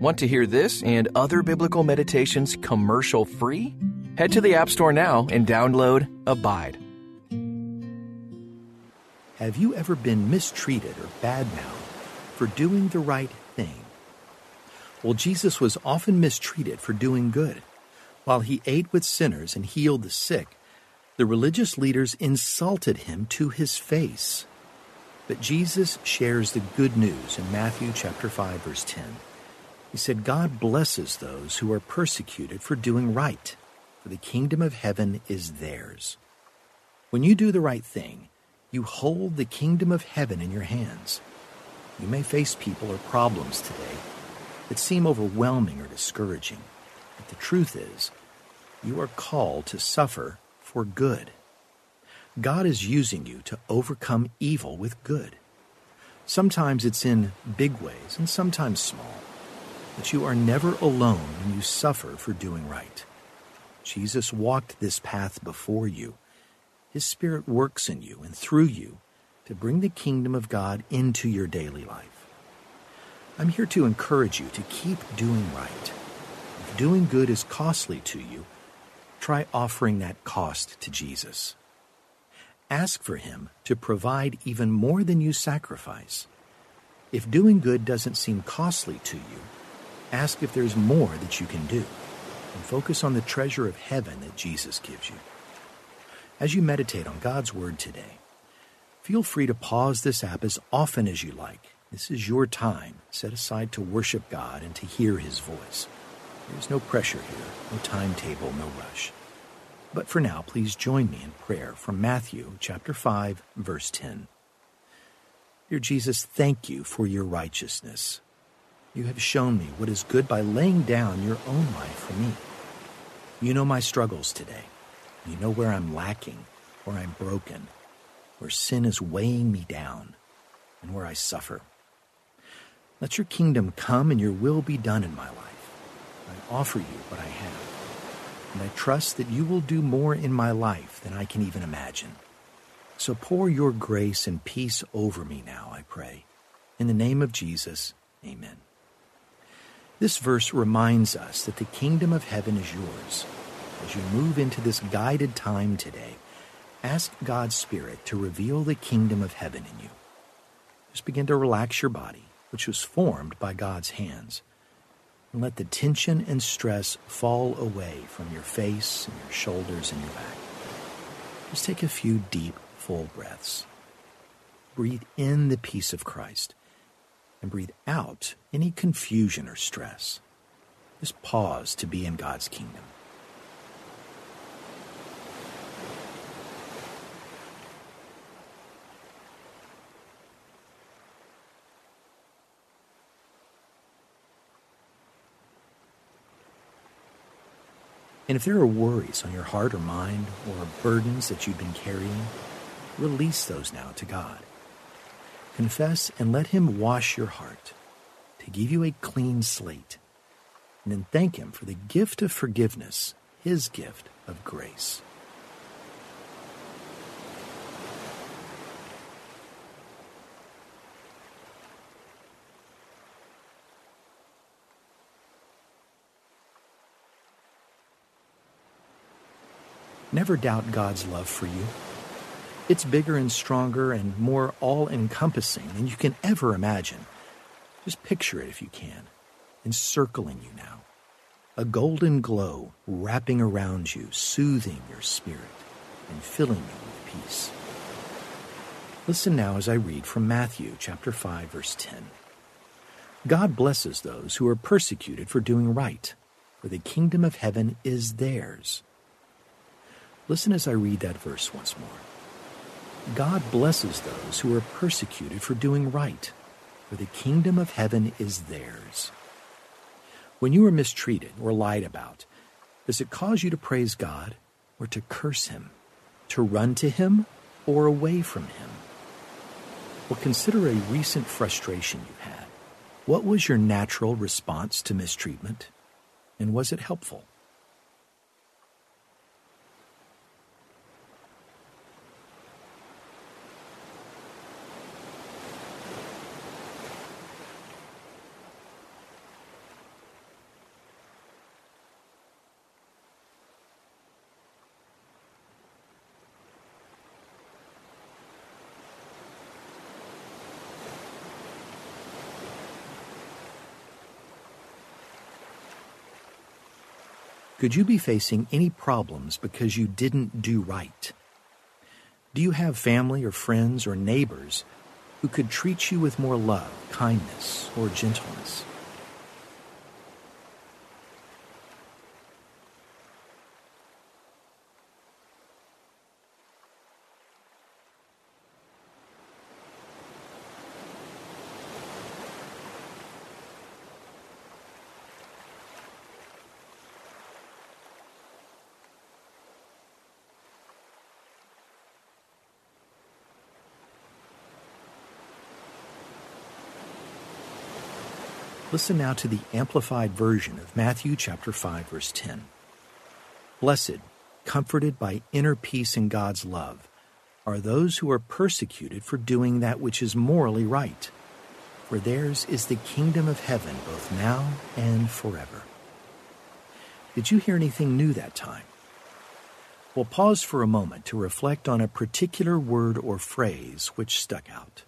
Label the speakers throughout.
Speaker 1: Want to hear this and other biblical meditations commercial free? Head to the App Store now and download Abide.
Speaker 2: Have you ever been mistreated or badmouthed for doing the right thing? Well, Jesus was often mistreated for doing good. While he ate with sinners and healed the sick, the religious leaders insulted him to his face. But Jesus shares the good news in Matthew chapter 5 verse 10. He said, God blesses those who are persecuted for doing right, for the kingdom of heaven is theirs. When you do the right thing, you hold the kingdom of heaven in your hands. You may face people or problems today that seem overwhelming or discouraging, but the truth is, you are called to suffer for good. God is using you to overcome evil with good. Sometimes it's in big ways and sometimes small, but you are never alone when you suffer for doing right. Jesus walked this path before you his Spirit works in you and through you to bring the kingdom of God into your daily life. I'm here to encourage you to keep doing right. If doing good is costly to you, try offering that cost to Jesus. Ask for Him to provide even more than you sacrifice. If doing good doesn't seem costly to you, ask if there's more that you can do, and focus on the treasure of heaven that Jesus gives you. As you meditate on God's Word today, feel free to pause this app as often as you like. This is your time set aside to worship God and to hear His voice. There's no pressure here, no timetable, no rush. But for now, please join me in prayer from Matthew chapter 5, verse 10. Dear Jesus, thank you for your righteousness. You have shown me what is good by laying down your own life for me. You know my struggles today. You know where I'm lacking, where I'm broken, where sin is weighing me down, and where I suffer. Let your kingdom come and your will be done in my life. I offer you what I have, and I trust that you will do more in my life than I can even imagine. So pour your grace and peace over me now, I pray. In the name of Jesus, amen. This verse reminds us that the kingdom of heaven is yours as you move into this guided time today, ask God's Spirit to reveal the kingdom of heaven in you. Just begin to relax your body, which was formed by God's hands, and let the tension and stress fall away from your face and your shoulders and your back. Just take a few deep, full breaths. Breathe in the peace of Christ and breathe out any confusion or stress. Just pause to be in God's kingdom. And if there are worries on your heart or mind or burdens that you've been carrying, release those now to God. Confess and let Him wash your heart to give you a clean slate. And then thank Him for the gift of forgiveness, His gift of grace. Never doubt God's love for you. It's bigger and stronger and more all encompassing than you can ever imagine. Just picture it if you can, encircling you now. A golden glow wrapping around you, soothing your spirit and filling you with peace. Listen now as I read from Matthew chapter 5 verse 10. God blesses those who are persecuted for doing right, for the kingdom of heaven is theirs. Listen as I read that verse once more. God blesses those who are persecuted for doing right, for the kingdom of heaven is theirs. When you are mistreated or lied about, does it cause you to praise God or to curse Him, to run to Him or away from Him? Well, consider a recent frustration you had. What was your natural response to mistreatment? And was it helpful? Could you be facing any problems because you didn't do right? Do you have family or friends or neighbors who could treat you with more love, kindness, or gentleness? Listen now to the amplified version of Matthew chapter 5 verse 10. Blessed, comforted by inner peace in God's love, are those who are persecuted for doing that which is morally right, for theirs is the kingdom of heaven both now and forever. Did you hear anything new that time? We'll pause for a moment to reflect on a particular word or phrase which stuck out.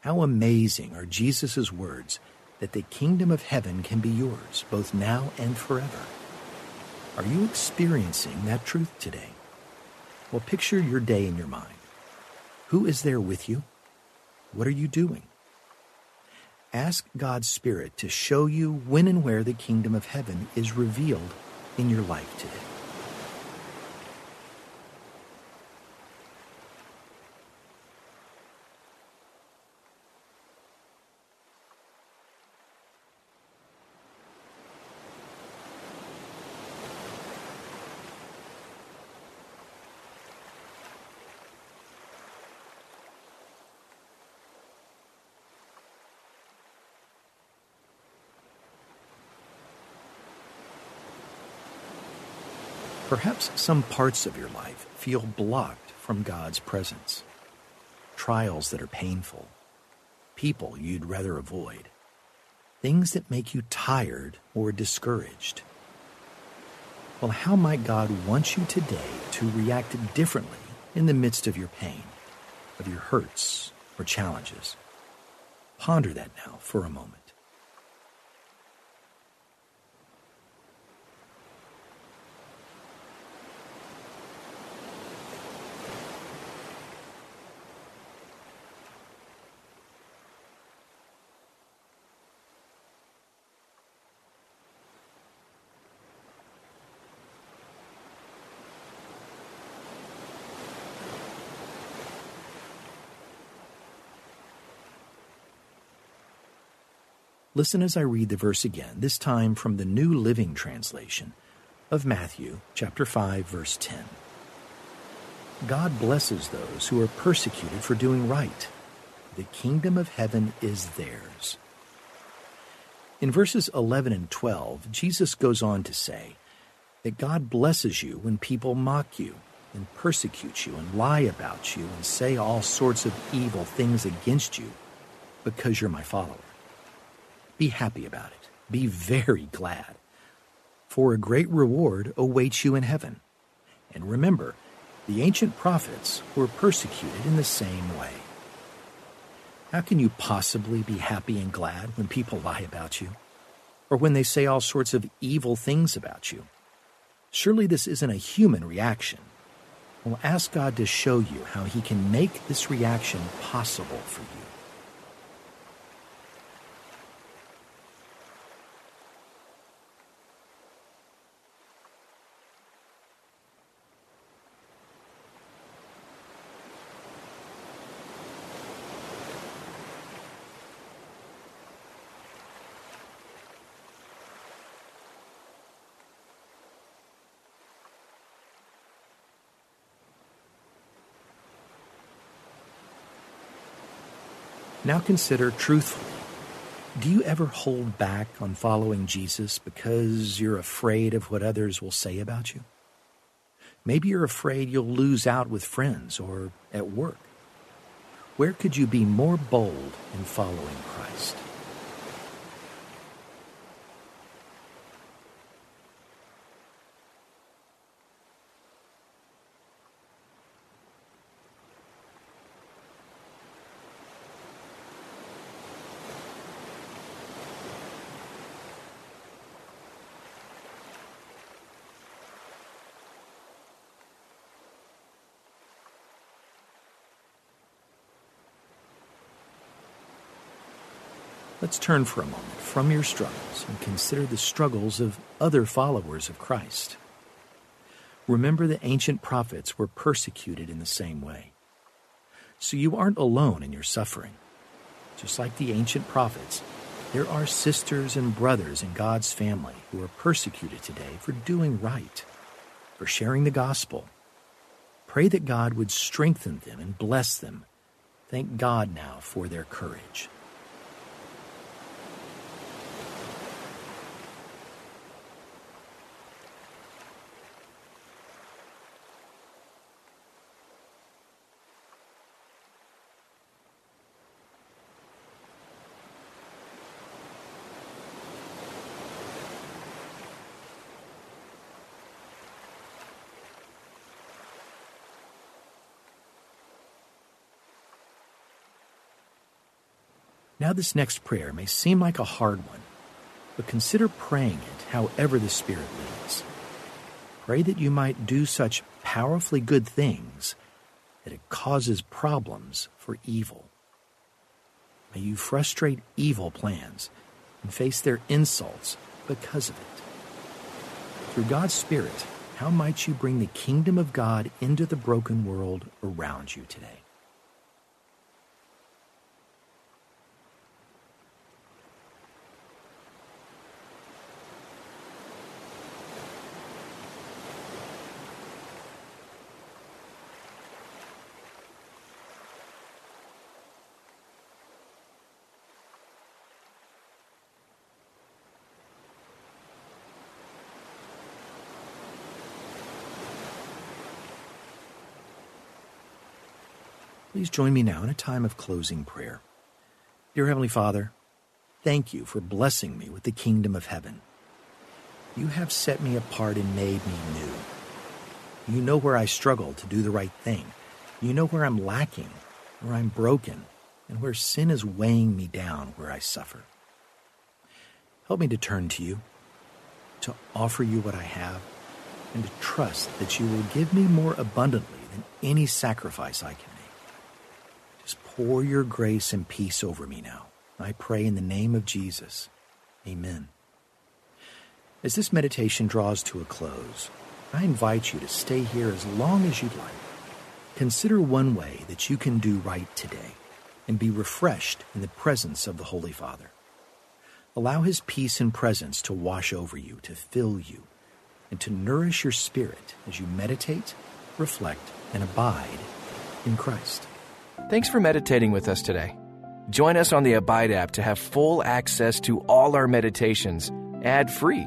Speaker 2: How amazing are Jesus' words that the kingdom of heaven can be yours, both now and forever. Are you experiencing that truth today? Well, picture your day in your mind. Who is there with you? What are you doing? Ask God's Spirit to show you when and where the kingdom of heaven is revealed in your life today. Perhaps some parts of your life feel blocked from God's presence. Trials that are painful, people you'd rather avoid, things that make you tired or discouraged. Well, how might God want you today to react differently in the midst of your pain, of your hurts or challenges? Ponder that now for a moment. Listen as I read the verse again, this time from the New Living Translation of Matthew chapter 5 verse 10. God blesses those who are persecuted for doing right. The kingdom of heaven is theirs. In verses 11 and 12, Jesus goes on to say that God blesses you when people mock you and persecute you and lie about you and say all sorts of evil things against you because you're my follower. Be happy about it. Be very glad. For a great reward awaits you in heaven. And remember, the ancient prophets were persecuted in the same way. How can you possibly be happy and glad when people lie about you? Or when they say all sorts of evil things about you? Surely this isn't a human reaction. Well, ask God to show you how He can make this reaction possible for you. Now consider truthfully Do you ever hold back on following Jesus because you're afraid of what others will say about you? Maybe you're afraid you'll lose out with friends or at work. Where could you be more bold in following Christ? Let's turn for a moment from your struggles and consider the struggles of other followers of Christ. Remember the ancient prophets were persecuted in the same way. So you aren't alone in your suffering. Just like the ancient prophets, there are sisters and brothers in God's family who are persecuted today for doing right, for sharing the gospel. Pray that God would strengthen them and bless them. Thank God now for their courage. Now, this next prayer may seem like a hard one, but consider praying it however the Spirit leads. Pray that you might do such powerfully good things that it causes problems for evil. May you frustrate evil plans and face their insults because of it. Through God's Spirit, how might you bring the kingdom of God into the broken world around you today? Please join me now in a time of closing prayer. Dear Heavenly Father, thank you for blessing me with the kingdom of heaven. You have set me apart and made me new. You know where I struggle to do the right thing. You know where I'm lacking, where I'm broken, and where sin is weighing me down, where I suffer. Help me to turn to you, to offer you what I have, and to trust that you will give me more abundantly than any sacrifice I can pour your grace and peace over me now. I pray in the name of Jesus. Amen. As this meditation draws to a close, I invite you to stay here as long as you'd like. Consider one way that you can do right today and be refreshed in the presence of the Holy Father. Allow His peace and presence to wash over you, to fill you, and to nourish your spirit as you meditate, reflect, and abide in Christ.
Speaker 1: Thanks for meditating with us today. Join us on the Abide app to have full access to all our meditations ad free